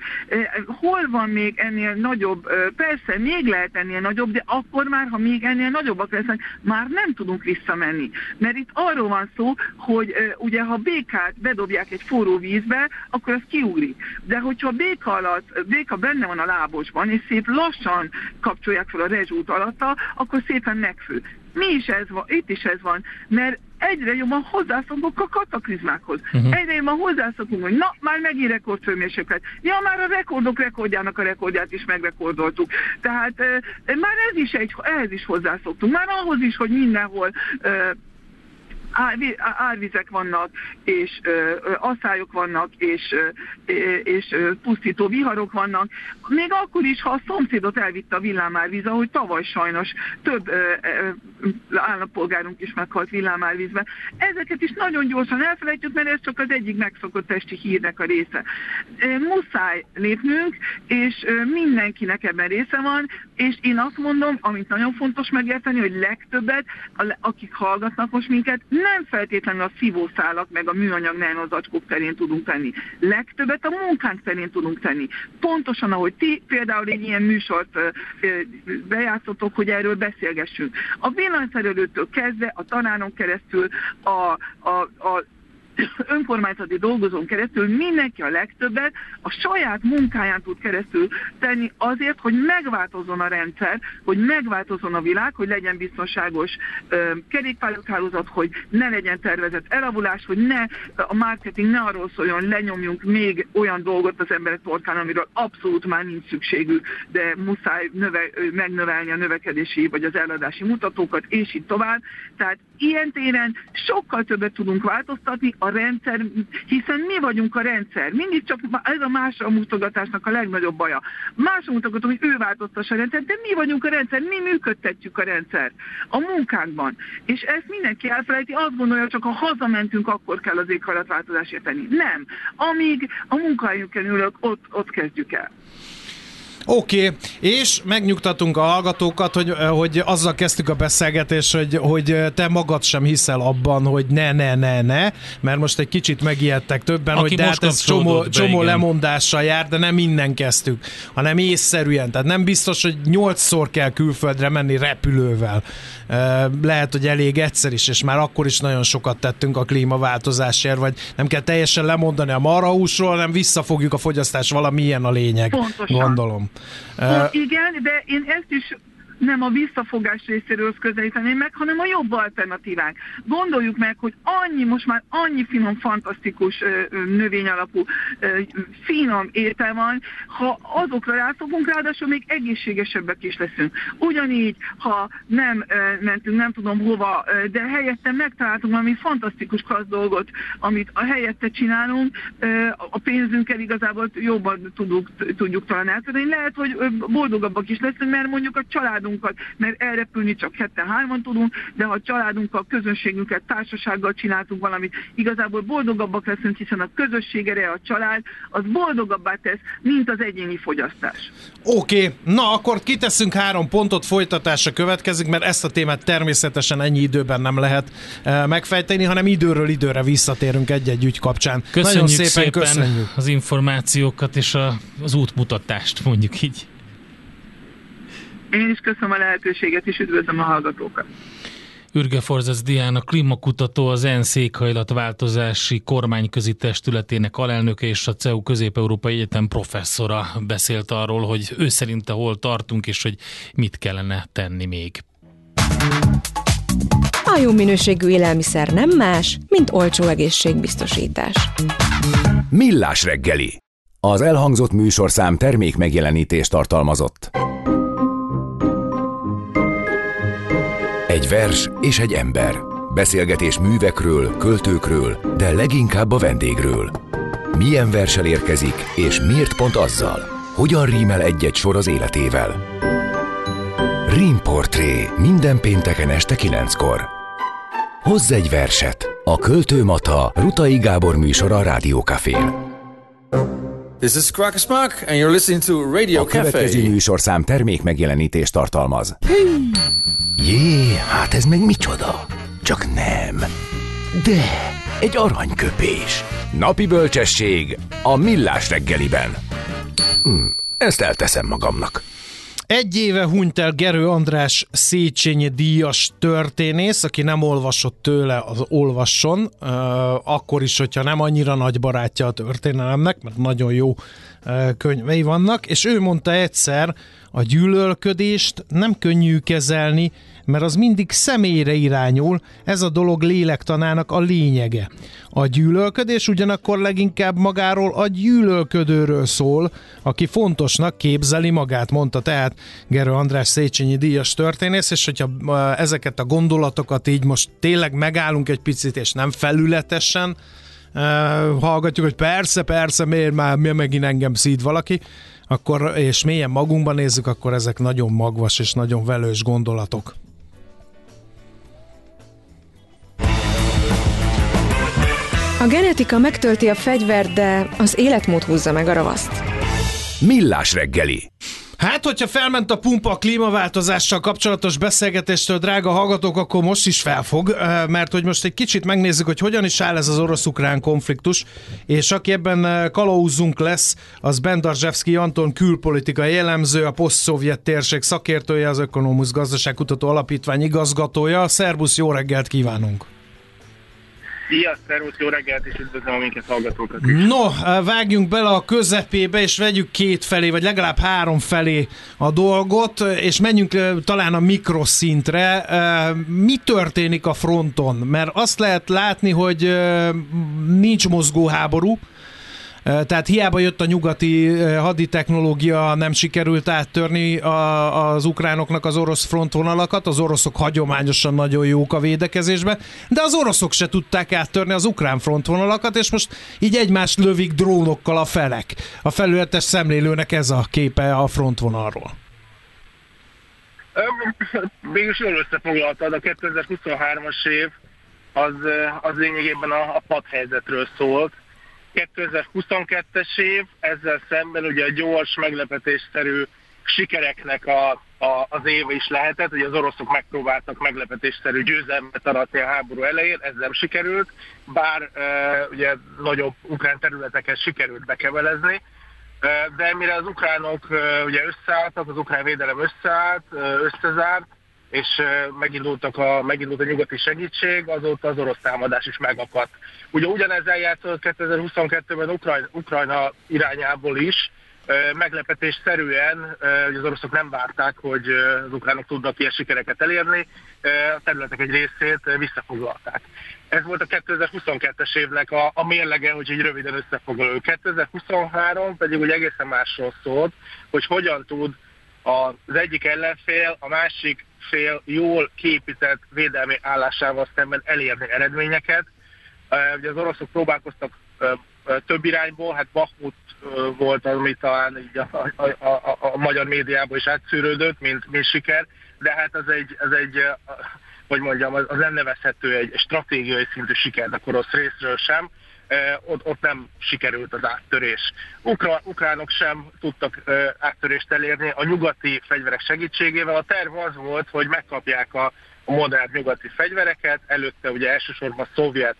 Hol van még ennél nagyobb? Persze, még lehet ennél nagyobb, de akkor már, ha még ennél nagyobbak lesznek, már nem tudunk visszamenni. Mert itt arról van szó, hogy ugye ha békát bedobják egy forró vízbe, akkor az kiugrik. De hogyha béka alatt, béka benne van a lábosban, és szép lassan kapcsolják fel a rezsút alatta, akkor szépen megfő. Mi is ez van, itt is ez van, mert egyre jobban hozzászokunk a kataklizmákhoz. Uh-huh. Egyre jobban hozzászokunk, hogy na, már megint rekordfőmérséklet. Ja, már a rekordok rekordjának a rekordját is megrekordoltuk. Tehát e, már ez is egy, ehhez is hozzászoktunk. Már ahhoz is, hogy mindenhol e, árvizek vannak, és asszályok vannak, és, és pusztító viharok vannak. Még akkor is, ha a szomszédot elvitte a villámárvíz, ahogy tavaly sajnos több állampolgárunk is meghalt villámárvízbe. Ezeket is nagyon gyorsan elfelejtjük, mert ez csak az egyik megszokott testi hírnek a része. Muszáj lépnünk, és mindenkinek ebben része van, és én azt mondom, amit nagyon fontos megérteni, hogy legtöbbet, akik hallgatnak most minket, nem feltétlenül a szívószálak meg a műanyag nanozacskók terén tudunk tenni. Legtöbbet a munkánk terén tudunk tenni. Pontosan, ahogy ti például egy ilyen műsort bejátszotok, hogy erről beszélgessünk. A villanyszerelőtől kezdve, a tanáron keresztül, a, a, a önkormányzati dolgozón keresztül mindenki a legtöbbet a saját munkáján tud keresztül tenni azért, hogy megváltozzon a rendszer, hogy megváltozzon a világ, hogy legyen biztonságos kerékpárhálózat, hogy ne legyen tervezett elavulás, hogy ne a marketing ne arról szóljon, lenyomjunk még olyan dolgot az emberek torkán, amiről abszolút már nincs szükségük, de muszáj növe, megnövelni a növekedési vagy az eladási mutatókat, és így tovább. Tehát ilyen téren sokkal többet tudunk változtatni, a rendszer, hiszen mi vagyunk a rendszer. Mindig csak ez a másra mutogatásnak a legnagyobb baja. Másra mutogatunk, hogy ő változtassa a rendszer, de mi vagyunk a rendszer, mi működtetjük a rendszer a munkánkban. És ezt mindenki elfelejti, azt gondolja, csak ha hazamentünk, akkor kell az éghajlatváltozásért tenni. Nem. Amíg a munkahelyünkön ülök, ott, ott kezdjük el. Oké, okay. és megnyugtatunk a hallgatókat, hogy, hogy azzal kezdtük a beszélgetést, hogy, hogy te magad sem hiszel abban, hogy ne, ne, ne, ne, mert most egy kicsit megijedtek többen, Aki hogy de hát ez csomó, be, csomó lemondással jár, de nem minden kezdtük, hanem észszerűen. Tehát nem biztos, hogy nyolcszor kell külföldre menni repülővel. Lehet, hogy elég egyszer is, és már akkor is nagyon sokat tettünk a klímaváltozásért, vagy nem kell teljesen lemondani a marahúsról, hanem visszafogjuk a fogyasztást, valami ilyen a lényeg, Pontosan. gondolom. Uh, igen, de én ezt is nem a visszafogás részéről közelíteni meg, hanem a jobb alternatívák. Gondoljuk meg, hogy annyi, most már annyi finom, fantasztikus növényalapú finom étel van, ha azokra ráfogunk, ráadásul még egészségesebbek is leszünk. Ugyanígy, ha nem mentünk, nem tudom hova, de helyette megtaláltunk valami fantasztikus klassz dolgot, amit a helyette csinálunk, a pénzünkkel igazából jobban tudjuk, tudjuk talán eltudni. Lehet, hogy boldogabbak is leszünk, mert mondjuk a családunkat, mert elrepülni csak hetten hárman tudunk, de ha a családunkkal, közönségünket, társasággal csináltunk valamit, igazából boldogabbak leszünk, hiszen a közösség ereje, a család, az boldogabbá tesz, mint az egyéni fogyasztás. Oké, okay. na akkor kiteszünk három pontot, folytatása következik, mert ezt a témát természetesen ennyi időben nem lehet e, megfejteni, hanem időről időre visszatérünk egy-egy ügy kapcsán. Köszönjük Nagyon szépen, szépen köszönjük. az információkat és a, az útmutatást, mondjuk így. Én is köszönöm a lehetőséget, és üdvözlöm a hallgatókat. Ürge Forzac Diana, klímakutató, az ENSZ éghajlatváltozási kormányközi testületének alelnöke és a CEU Közép-Európai Egyetem professzora beszélt arról, hogy ő szerinte hol tartunk, és hogy mit kellene tenni még. A jó minőségű élelmiszer nem más, mint olcsó egészségbiztosítás. Millás reggeli. Az elhangzott műsorszám termék megjelenítést tartalmazott. Egy vers és egy ember. Beszélgetés művekről, költőkről, de leginkább a vendégről. Milyen versel érkezik, és miért pont azzal? Hogyan rímel egy-egy sor az életével? Rímportré minden pénteken este kilenckor. Hozz egy verset! A Költő Mata Rutai Gábor műsora a Rádiókafén. This is Spark, and you're listening to Radio A következő Cafe. műsorszám termék megjelenítést tartalmaz. Jé, hát ez meg micsoda? Csak nem. De, egy aranyköpés. Napi bölcsesség a millás reggeliben. Hm, ezt elteszem magamnak. Egy éve hunyt el Gerő András Széchenyi díjas történész, aki nem olvasott tőle, az olvasson, akkor is, hogyha nem annyira nagy barátja a történelemnek, mert nagyon jó könyvei vannak, és ő mondta egyszer, a gyűlölködést nem könnyű kezelni, mert az mindig személyre irányul, ez a dolog lélektanának a lényege. A gyűlölködés ugyanakkor leginkább magáról a gyűlölködőről szól, aki fontosnak képzeli magát, mondta tehát Gerő András Széchenyi díjas történész, és hogyha ezeket a gondolatokat így most tényleg megállunk egy picit, és nem felületesen, hallgatjuk, hogy persze, persze, miért már miért megint engem szíd valaki, akkor, és mélyen magunkban nézzük, akkor ezek nagyon magvas és nagyon velős gondolatok. A genetika megtölti a fegyvert, de az életmód húzza meg a ravaszt. Millás reggeli. Hát, hogyha felment a pumpa a klímaváltozással kapcsolatos beszélgetéstől, drága hallgatók, akkor most is felfog, mert hogy most egy kicsit megnézzük, hogy hogyan is áll ez az orosz-ukrán konfliktus, és aki ebben kalauzunk lesz, az Bendarzsevszki Anton külpolitikai jellemző, a poszt-szovjet térség szakértője, az Ökonomusz Gazdaságkutató Alapítvány igazgatója. Szerbusz, jó reggelt kívánunk! Szia, szervusz, jó reggelt, és üdvözlöm a minket hallgatókat is. No, vágjunk bele a közepébe, és vegyük két felé, vagy legalább három felé a dolgot, és menjünk talán a mikroszintre. Mi történik a fronton? Mert azt lehet látni, hogy nincs mozgó háború, tehát hiába jött a nyugati haditechnológia, nem sikerült áttörni a, az ukránoknak az orosz frontvonalakat, az oroszok hagyományosan nagyon jók a védekezésben, de az oroszok se tudták áttörni az ukrán frontvonalakat, és most így egymást lövik drónokkal a felek. A felületes szemlélőnek ez a képe a frontvonalról. Végülis jól összefoglaltad, a 2023-as év az, az lényegében a, a padhelyzetről szólt, 2022-es év, ezzel szemben ugye a gyors, meglepetésszerű sikereknek a, a, az éve is lehetett, hogy az oroszok megpróbáltak meglepetésszerű győzelmet aratni a háború elején, ez nem sikerült, bár e, ugye nagyobb ukrán területeket sikerült bekevelezni, e, de mire az ukránok e, ugye összeálltak, az ukrán védelem összeállt, e, összezárt, és megindultak a, megindult a nyugati segítség, azóta az orosz támadás is megakadt. Ugye ugyanez eljátszott 2022-ben Ukrajna, Ukrajna irányából is, meglepetésszerűen hogy az oroszok nem várták, hogy az ukránok tudnak ilyen sikereket elérni, a területek egy részét visszafoglalták. Ez volt a 2022-es évnek a, a mérlege, hogy így röviden összefoglaló. 2023 pedig úgy egészen másról szólt, hogy hogyan tud az egyik ellenfél, a másik fél jól képített védelmi állásával szemben elérni eredményeket. Ugye az oroszok próbálkoztak több irányból, hát Bakhmut volt, ami talán így a, a, a, a, magyar médiában is átszűrődött, mint, mint siker, de hát ez egy, ez egy hogy mondjam, az nem nevezhető egy stratégiai szintű sikernek orosz részről sem, ott, ott nem sikerült az áttörés. Ukra, ukránok sem tudtak áttörést elérni a nyugati fegyverek segítségével. A terv az volt, hogy megkapják a, a modern nyugati fegyvereket, előtte ugye elsősorban a szovjet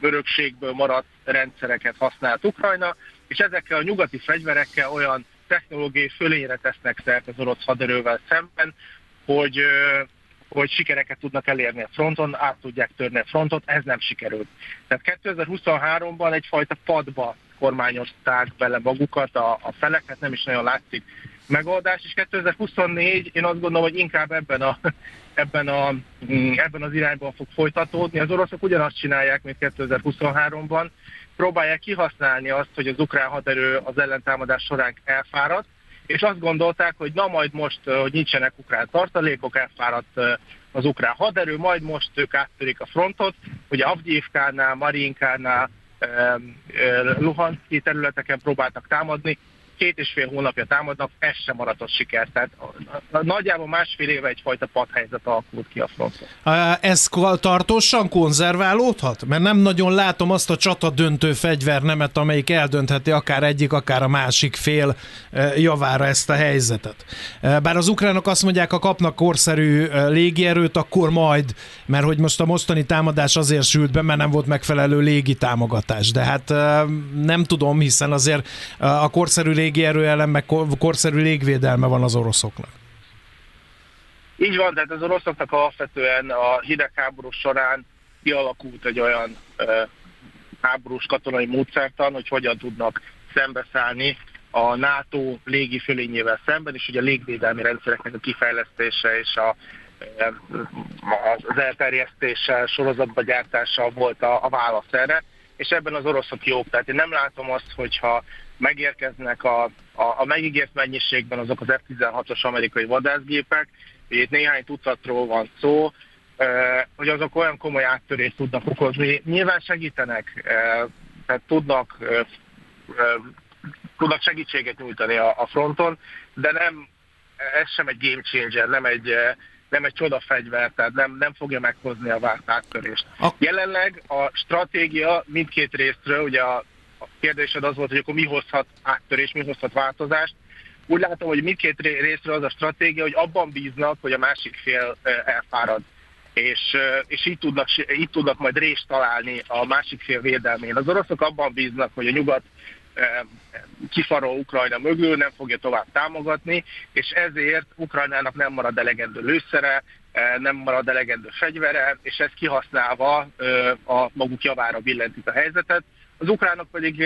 örökségből maradt rendszereket használt Ukrajna, és ezekkel a nyugati fegyverekkel olyan technológiai fölényre tesznek szert az orosz haderővel szemben, hogy, hogy sikereket tudnak elérni a fronton, át tudják törni a frontot, ez nem sikerült. Tehát 2023-ban egyfajta padba kormányozták bele magukat a, a feleket, nem is nagyon látszik megoldás, és 2024 én azt gondolom, hogy inkább ebben, a, ebben, a, ebben az irányban fog folytatódni. Az oroszok ugyanazt csinálják, mint 2023-ban, próbálják kihasználni azt, hogy az ukrán haderő az ellentámadás során elfáradt, és azt gondolták, hogy na majd most, hogy nincsenek ukrán tartalékok, elfáradt az ukrán haderő, majd most ők áttörik a frontot. Ugye Avgyívkánál, Marinkánál, Luhanszki területeken próbáltak támadni, két és fél hónapja támadnak, ez sem maradt siker. Tehát nagyjából másfél éve egyfajta padhelyzet alakult ki a fronton. Ez tartósan konzerválódhat? Mert nem nagyon látom azt a csata döntő fegyvernemet, amelyik eldöntheti akár egyik, akár a másik fél javára ezt a helyzetet. Bár az ukránok azt mondják, ha kapnak korszerű légierőt, akkor majd, mert hogy most a mostani támadás azért sült be, mert nem volt megfelelő légi támogatás. De hát nem tudom, hiszen azért a korszerű légierő ellen, meg korszerű légvédelme van az oroszoknak. Így van, tehát az oroszoknak alapvetően a hidegháború során kialakult egy olyan uh, háborús katonai módszertan, hogy hogyan tudnak szembeszállni a NATO légi fölényével szemben, és ugye a légvédelmi rendszereknek a kifejlesztése és a, az elterjesztéssel, sorozatba gyártással volt a, a válasz erre, és ebben az oroszok jók. Tehát én nem látom azt, hogyha megérkeznek a, a, a megígért mennyiségben azok az F-16-os amerikai vadászgépek, itt néhány tucatról van szó, hogy azok olyan komoly áttörést tudnak okozni. Nyilván segítenek, tehát tudnak, tudnak segítséget nyújtani a, a fronton, de nem, ez sem egy game changer, nem egy, nem egy csodafegyver, tehát nem, nem fogja meghozni a várt áttörést. Jelenleg a stratégia mindkét részről, ugye a a kérdésed az volt, hogy akkor mi hozhat áttörés, mi hozhat változást. Úgy látom, hogy mindkét részről az a stratégia, hogy abban bíznak, hogy a másik fél elfárad. És, és így, tudnak, így tudnak majd részt találni a másik fél védelmén. Az oroszok abban bíznak, hogy a nyugat kifarol Ukrajna mögül, nem fogja tovább támogatni, és ezért Ukrajnának nem marad elegendő lőszere, nem marad elegendő fegyvere, és ezt kihasználva a maguk javára billentik a helyzetet. Az ukránok pedig,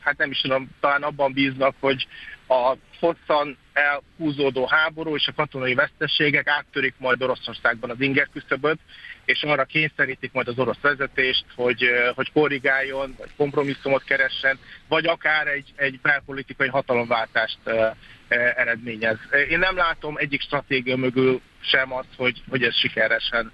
hát nem is tudom, talán abban bíznak, hogy a hosszan elhúzódó háború és a katonai veszteségek áttörik majd Oroszországban az inger küszöböt, és arra kényszerítik majd az orosz vezetést, hogy, hogy korrigáljon, vagy kompromisszumot keressen, vagy akár egy, egy belpolitikai hatalomváltást eredményez. Én nem látom egyik stratégia mögül sem azt, hogy, hogy ez sikeresen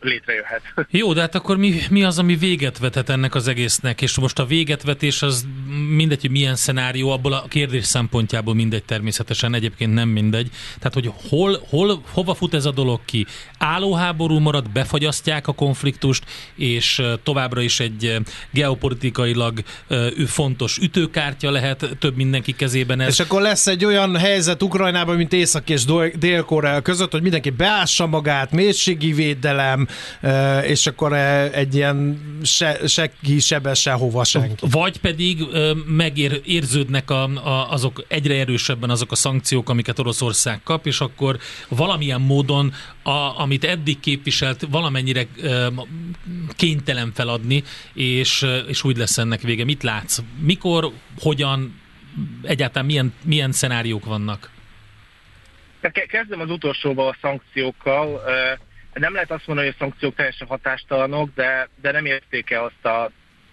létrejöhet. Jó, de hát akkor mi, mi az, ami véget vethet ennek az egésznek? És most a végetvetés az mindegy, hogy milyen szenárió, abból a kérdés szempontjából mindegy természetesen, egyébként nem mindegy. Tehát, hogy hol, hol, hova fut ez a dolog ki? Állóháború marad, befagyasztják a konfliktust, és továbbra is egy geopolitikailag fontos ütőkártya lehet több mindenki kezében. Ez. És akkor lesz egy olyan helyzet Ukrajnában, mint Észak és Dél-Korea között, hogy mindenki beássa magát, mélységi védelem, védelem, és akkor egy ilyen se, se ki, sebe, sehova senki. Vagy pedig megérződnek a, a, azok egyre erősebben azok a szankciók, amiket Oroszország kap, és akkor valamilyen módon, a, amit eddig képviselt, valamennyire kénytelen feladni, és, és úgy lesz ennek vége. Mit látsz? Mikor, hogyan egyáltalán milyen, milyen szenáriók vannak? Kezdem az utolsóval a szankciókkal. Nem lehet azt mondani, hogy a szankciók teljesen hatástalanok, de, de nem érték el azt a,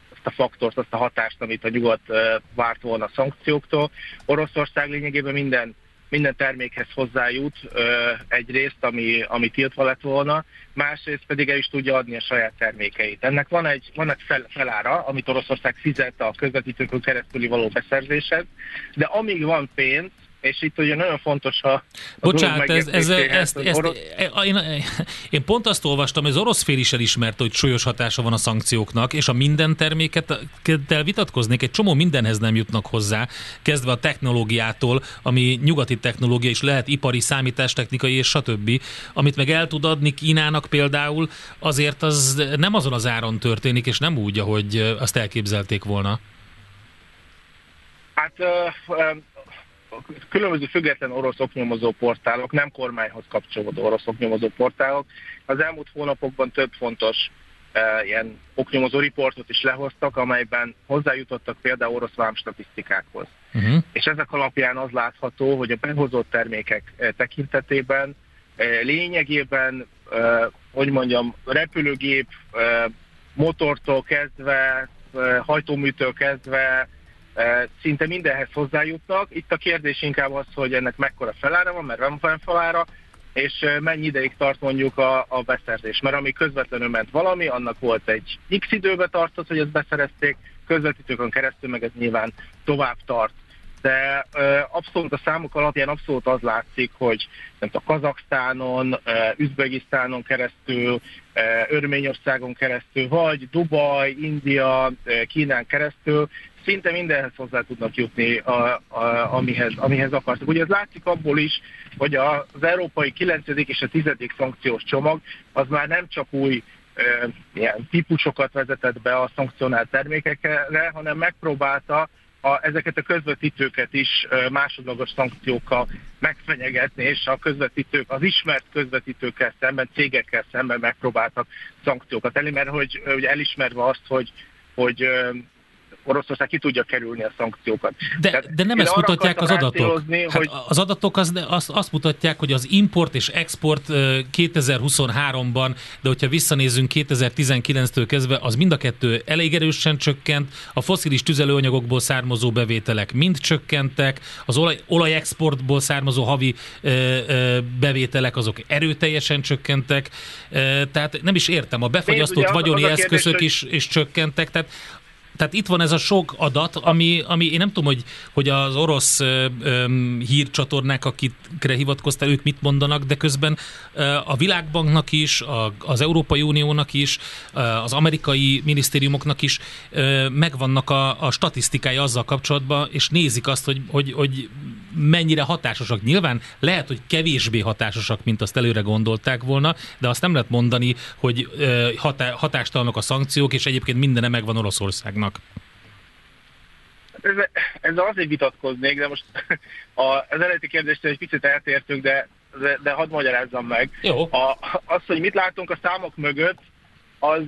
azt a faktort, azt a hatást, amit a nyugat várt volna a szankcióktól. Oroszország lényegében minden minden termékhez hozzájut ö, egyrészt, ami, ami tiltva lett volna, másrészt pedig el is tudja adni a saját termékeit. Ennek van egy, van egy fel, felára, amit Oroszország fizet a közvetítőkön keresztüli való beszerzéshez, de amíg van pénz, és itt ugye nagyon fontos a... Bocsánat, ez, ez, ezt, ezt, orosz... én, én pont azt olvastam, hogy az orosz fél is elismerte, hogy súlyos hatása van a szankcióknak, és a minden terméket vitatkoznék, egy csomó mindenhez nem jutnak hozzá, kezdve a technológiától, ami nyugati technológia is lehet, ipari, számítástechnikai és stb. Amit meg el tud adni Kínának például, azért az nem azon az áron történik, és nem úgy, ahogy azt elképzelték volna. Hát különböző független orosz oknyomozó portálok, nem kormányhoz kapcsolódó orosz oknyomozó portálok az elmúlt hónapokban több fontos e, ilyen oknyomozó riportot is lehoztak, amelyben hozzájutottak például orosz vám statisztikákhoz. Uh-huh. És ezek alapján az látható, hogy a behozott termékek e, tekintetében e, lényegében, e, hogy mondjam, repülőgép, e, motortól kezdve, hajtóműtől kezdve, szinte mindenhez hozzájutnak. Itt a kérdés inkább az, hogy ennek mekkora felára van, mert van felára, és mennyi ideig tart mondjuk a, a beszerzés. Mert ami közvetlenül ment valami, annak volt egy x időbe tartott, hogy ezt beszerezték, közvetítőkön keresztül meg ez nyilván tovább tart. De ö, abszolút a számok alapján abszolút az látszik, hogy nem a Kazaksztánon, Üzbegisztánon keresztül, Örményországon keresztül, vagy Dubaj, India, Kínán keresztül szinte mindenhez hozzá tudnak jutni, a, a, amihez, amihez akartak. Ugye ez látszik abból is, hogy az európai 9. és a 10. szankciós csomag az már nem csak új e, ilyen típusokat vezetett be a szankcionált termékekre, hanem megpróbálta a, ezeket a közvetítőket is másodlagos szankciókkal megfenyegetni, és a közvetítők, az ismert közvetítőkkel szemben, cégekkel szemben megpróbáltak szankciókat elni, mert hogy, hogy elismerve azt, hogy hogy Oroszország ki tudja kerülni a szankciókat. De, Tehát de nem ezt mutatják az adatok. Hát hogy... Az adatok az, azt, azt mutatják, hogy az import és export 2023-ban, de hogyha visszanézzünk 2019-től kezdve, az mind a kettő elég erősen csökkent, a foszilis tüzelőanyagokból származó bevételek mind csökkentek, az olaj, olajexportból származó havi ö, ö, bevételek azok erőteljesen csökkentek, ö, tehát nem is értem, a befagyasztott vagyoni eszközök is, is csökkentek, tehát tehát itt van ez a sok adat, ami, ami én nem tudom, hogy, hogy az orosz ö, hírcsatornák, akikre hivatkoztál, ők mit mondanak, de közben ö, a Világbanknak is, a, az Európai Uniónak is, ö, az amerikai minisztériumoknak is ö, megvannak a, a statisztikája azzal kapcsolatban, és nézik azt, hogy, hogy, hogy mennyire hatásosak. Nyilván lehet, hogy kevésbé hatásosak, mint azt előre gondolták volna, de azt nem lehet mondani, hogy hatá- hatástalanok a szankciók, és egyébként mindene megvan Oroszországnak. Ez, ez azért vitatkoznék, de most a, az eredeti kérdést egy picit eltértünk, de, de, de hadd magyarázzam meg. Jó. A, az, hogy mit látunk a számok mögött, az,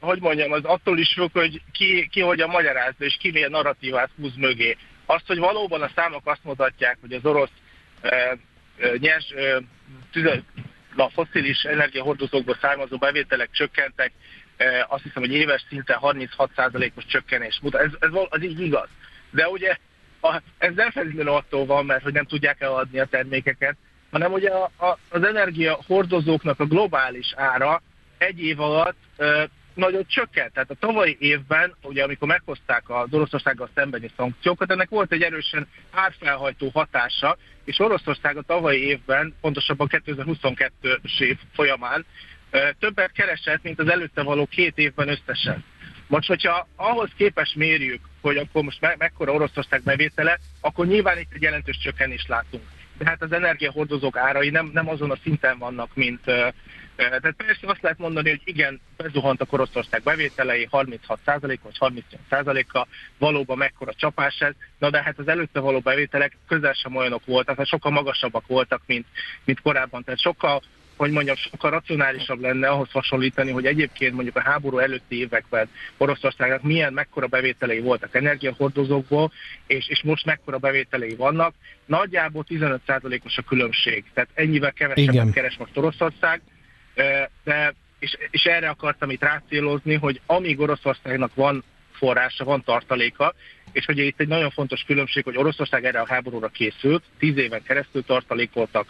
hogy mondjam, az attól is függ, hogy ki, ki hogyan magyarázza, és ki milyen narratívát húz mögé. Azt, hogy valóban a számok azt mutatják, hogy az orosz e, nyers e, tüze, a foszilis energiahordozókból származó bevételek csökkentek, e, azt hiszem, hogy éves szinten 36%-os csökkenés mutat. Ez, ez így igaz. De ugye a, ez nem feltétlenül attól van, mert hogy nem tudják eladni a termékeket, hanem ugye a, a, az energiahordozóknak a globális ára egy év alatt e, nagyon csökkent. Tehát a tavalyi évben, ugye amikor meghozták a Oroszországgal szembeni szankciókat, ennek volt egy erősen árfelhajtó hatása, és Oroszország a tavalyi évben, pontosabban 2022-es év folyamán többet keresett, mint az előtte való két évben összesen. Most, hogyha ahhoz képes mérjük, hogy akkor most me- mekkora Oroszország bevétele, akkor nyilván itt egy jelentős csökkenést látunk. De hát az energiahordozók árai nem, nem azon a szinten vannak, mint, tehát persze azt lehet mondani, hogy igen, bezuhant a Oroszország bevételei 36% vagy 38%-a, valóban mekkora csapás ez, na de hát az előtte való bevételek közel sem olyanok voltak, tehát sokkal magasabbak voltak, mint, mint korábban. Tehát sokkal hogy mondjam, sokkal racionálisabb lenne ahhoz hasonlítani, hogy egyébként mondjuk a háború előtti években Oroszországnak milyen, mekkora bevételei voltak energiahordozókból, és, és most mekkora bevételei vannak. Nagyjából 15%-os a különbség, tehát ennyivel kevesebbet keres most Oroszország, de és, és erre akartam itt rácélozni, hogy amíg Oroszországnak van forrása, van tartaléka, és hogy itt egy nagyon fontos különbség, hogy Oroszország erre a háborúra készült, tíz éven keresztül tartalékoltak.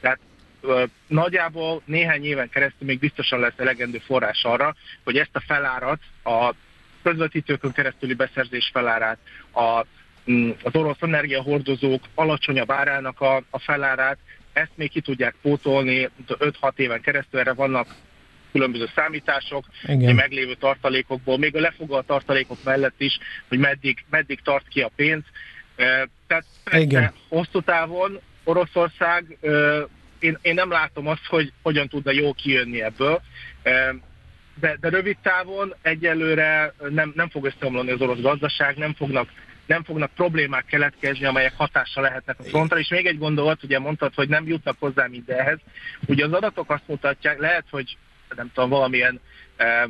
Tehát ö, nagyjából néhány éven keresztül még biztosan lesz elegendő forrás arra, hogy ezt a felárat, a közvetítőkön keresztüli beszerzés felárát, a, mm, az orosz energiahordozók alacsonyabb árának a, a felárát, ezt még ki tudják pótolni 5-6 éven keresztül, erre vannak különböző számítások, Igen. meglévő tartalékokból, még a lefoglalt tartalékok mellett is, hogy meddig, meddig tart ki a pénz. Tehát persze Igen. hosszú távon Oroszország, én, én nem látom azt, hogy hogyan tudna jó kijönni ebből, de, de rövid távon egyelőre nem, nem fog összeomlani az orosz gazdaság, nem fognak nem fognak problémák keletkezni, amelyek hatással lehetnek a frontra. És még egy gondolat, ugye mondtad, hogy nem jutnak hozzá mindenhez. Ugye az adatok azt mutatják, lehet, hogy nem tudom, valamilyen e,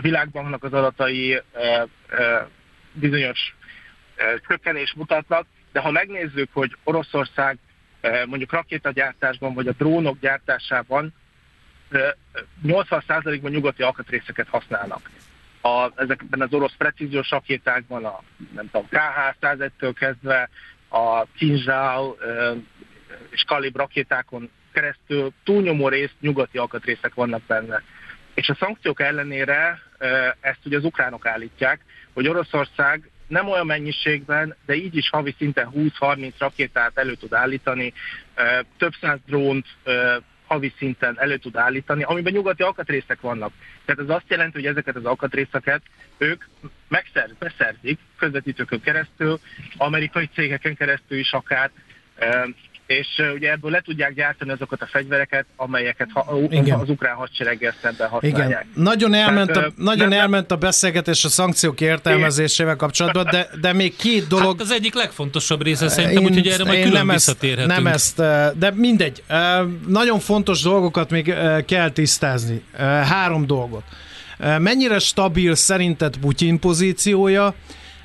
világbanknak az adatai e, e, bizonyos e, csökkenés mutatnak, de ha megnézzük, hogy Oroszország e, mondjuk rakétagyártásban vagy a drónok gyártásában e, 80%-ban nyugati alkatrészeket használnak. A, ezekben az orosz precíziós rakétákban, a nem tudom, KH-101-től kezdve a Kinzsál és Kalib rakétákon keresztül túlnyomó részt nyugati alkatrészek vannak benne. És a szankciók ellenére ezt ugye az ukránok állítják, hogy Oroszország nem olyan mennyiségben, de így is havi szinten 20-30 rakétát elő tud állítani, több száz drónt havi szinten elő tud állítani, amiben nyugati alkatrészek vannak. Tehát ez azt jelenti, hogy ezeket az alkatrészeket ők megszerz, beszerzik közvetítőkön keresztül, amerikai cégeken keresztül is akár, és ugye ebből le tudják gyártani azokat a fegyvereket, amelyeket ha, Igen. az ukrán hadsereggel szemben használják. Igen. Nagyon elment, Tehát, a, nagyon nem, elment a beszélgetés a szankciók értelmezésével kapcsolatban, de, de még két dolog... Hát az egyik legfontosabb része szerintem, úgyhogy erre majd külön nem visszatérhetünk. Nem ezt, de mindegy. Nagyon fontos dolgokat még kell tisztázni. Három dolgot. Mennyire stabil szerinted Putyin pozíciója,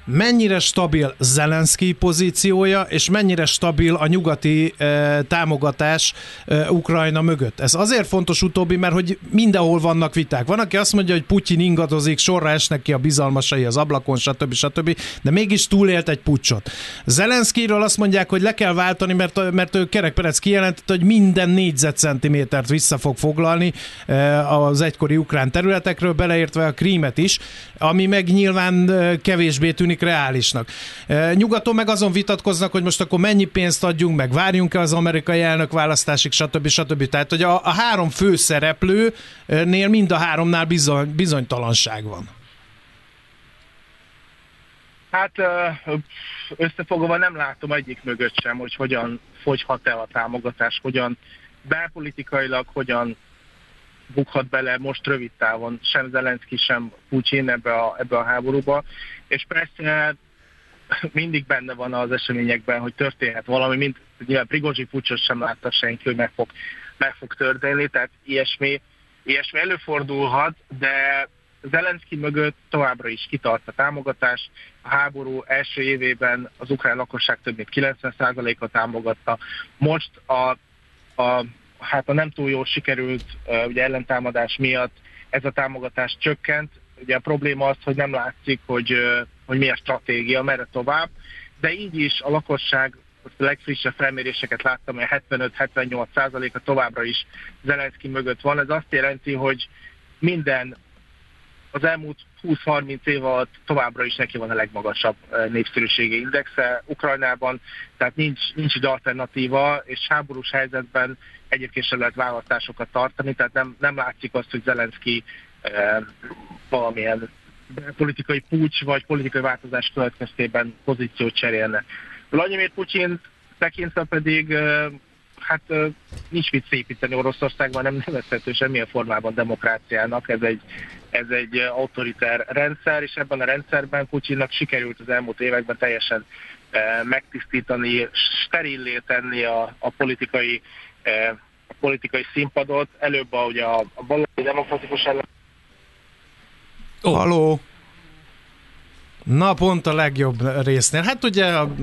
mennyire stabil Zelenszky pozíciója, és mennyire stabil a nyugati e, támogatás e, Ukrajna mögött. Ez azért fontos utóbbi, mert hogy mindenhol vannak viták. Van, aki azt mondja, hogy Putyin ingadozik, sorra esnek ki a bizalmasai az ablakon, stb. stb. De mégis túlélt egy pucsot. Zelenszkyről azt mondják, hogy le kell váltani, mert, mert ő Kerek Perec kijelentette, hogy minden négyzetcentimétert vissza fog foglalni e, az egykori ukrán területekről, beleértve a krímet is, ami meg nyilván kevésbé tűnik tűnik reálisnak. Nyugaton meg azon vitatkoznak, hogy most akkor mennyi pénzt adjunk, meg várjunk-e az amerikai elnök választásig, stb. stb. Tehát, hogy a, a három főszereplőnél mind a háromnál bizony, bizonytalanság van. Hát összefogva nem látom egyik mögött sem, hogy hogyan fogyhat el a támogatás, hogyan belpolitikailag, hogyan bukhat bele most rövid távon sem Zelenszky, sem Putin ebbe a, ebbe a háborúba. És persze mindig benne van az eseményekben, hogy történhet valami, mint nyilván Prigozsi pucsos sem látta senki, hogy meg fog, meg fog történni, tehát ilyesmi, ilyesmi előfordulhat, de Zelenszky mögött továbbra is kitart a támogatás. A háború első évében az ukrán lakosság több mint 90%-a támogatta. Most a, a hát a nem túl jól sikerült ugye ellentámadás miatt ez a támogatás csökkent. Ugye a probléma az, hogy nem látszik, hogy, hogy mi a stratégia, merre tovább, de így is a lakosság a legfrissebb felméréseket láttam, hogy 75-78 százaléka továbbra is Zelenszky mögött van. Ez azt jelenti, hogy minden az elmúlt 20-30 év alatt továbbra is neki van a legmagasabb népszerűségi indexe Ukrajnában, tehát nincs, nincs egy alternatíva, és háborús helyzetben egyébként sem lehet választásokat tartani, tehát nem, nem látszik azt, hogy Zelenszky eh, valamilyen politikai pucs vagy politikai változás következtében pozíciót cserélne. Vladimir Putyin tekintve pedig hát nincs mit szépíteni Oroszországban, nem nevezhető semmilyen formában demokráciának, ez egy, ez egy autoriter rendszer, és ebben a rendszerben Putyinnak sikerült az elmúlt években teljesen megtisztítani, sterillé tenni a, a politikai a politikai színpadot, előbb a, ugye a, a baloldali demokratikus ellen Oh. Haló! Na, pont a legjobb résznél. Hát ugye a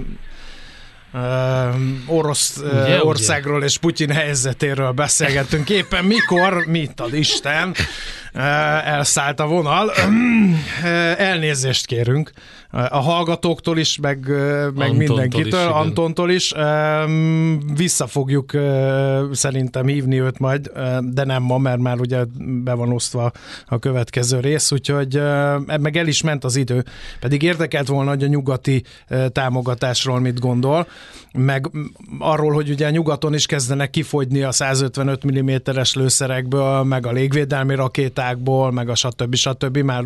Uh, orosz uh, ugye, országról ugye? és Putyin helyzetéről beszélgettünk éppen mikor, mit ad Isten, uh, elszállt a vonal. Elnézést kérünk a hallgatóktól is, meg, meg Antontól mindenkitől, is, Antontól is. Vissza fogjuk szerintem hívni őt majd, de nem ma, mert már ugye be van osztva a következő rész, úgyhogy meg el is ment az idő. Pedig érdekelt volna, hogy a nyugati támogatásról mit gondol, meg arról, hogy ugye nyugaton is kezdenek kifogyni a 155 mm-es lőszerekből, meg a légvédelmi rakétákból, meg a stb. stb. Már,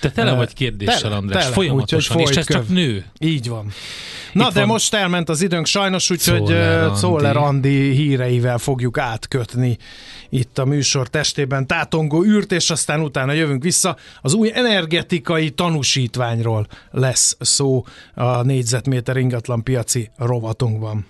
Te tele vagy kérdéssel, tele, András, tele, folyamatosan folyamatosan, és ez csak nő. Így van. Na, Itt de van. most elment az időnk sajnos, úgyhogy Czoller Andi híreivel fogjuk átkötni itt a műsor testében tátongó űrt, és aztán utána jövünk vissza. Az új energetikai tanúsítványról lesz szó a négyzetméter ingatlan piaci rovatunkban.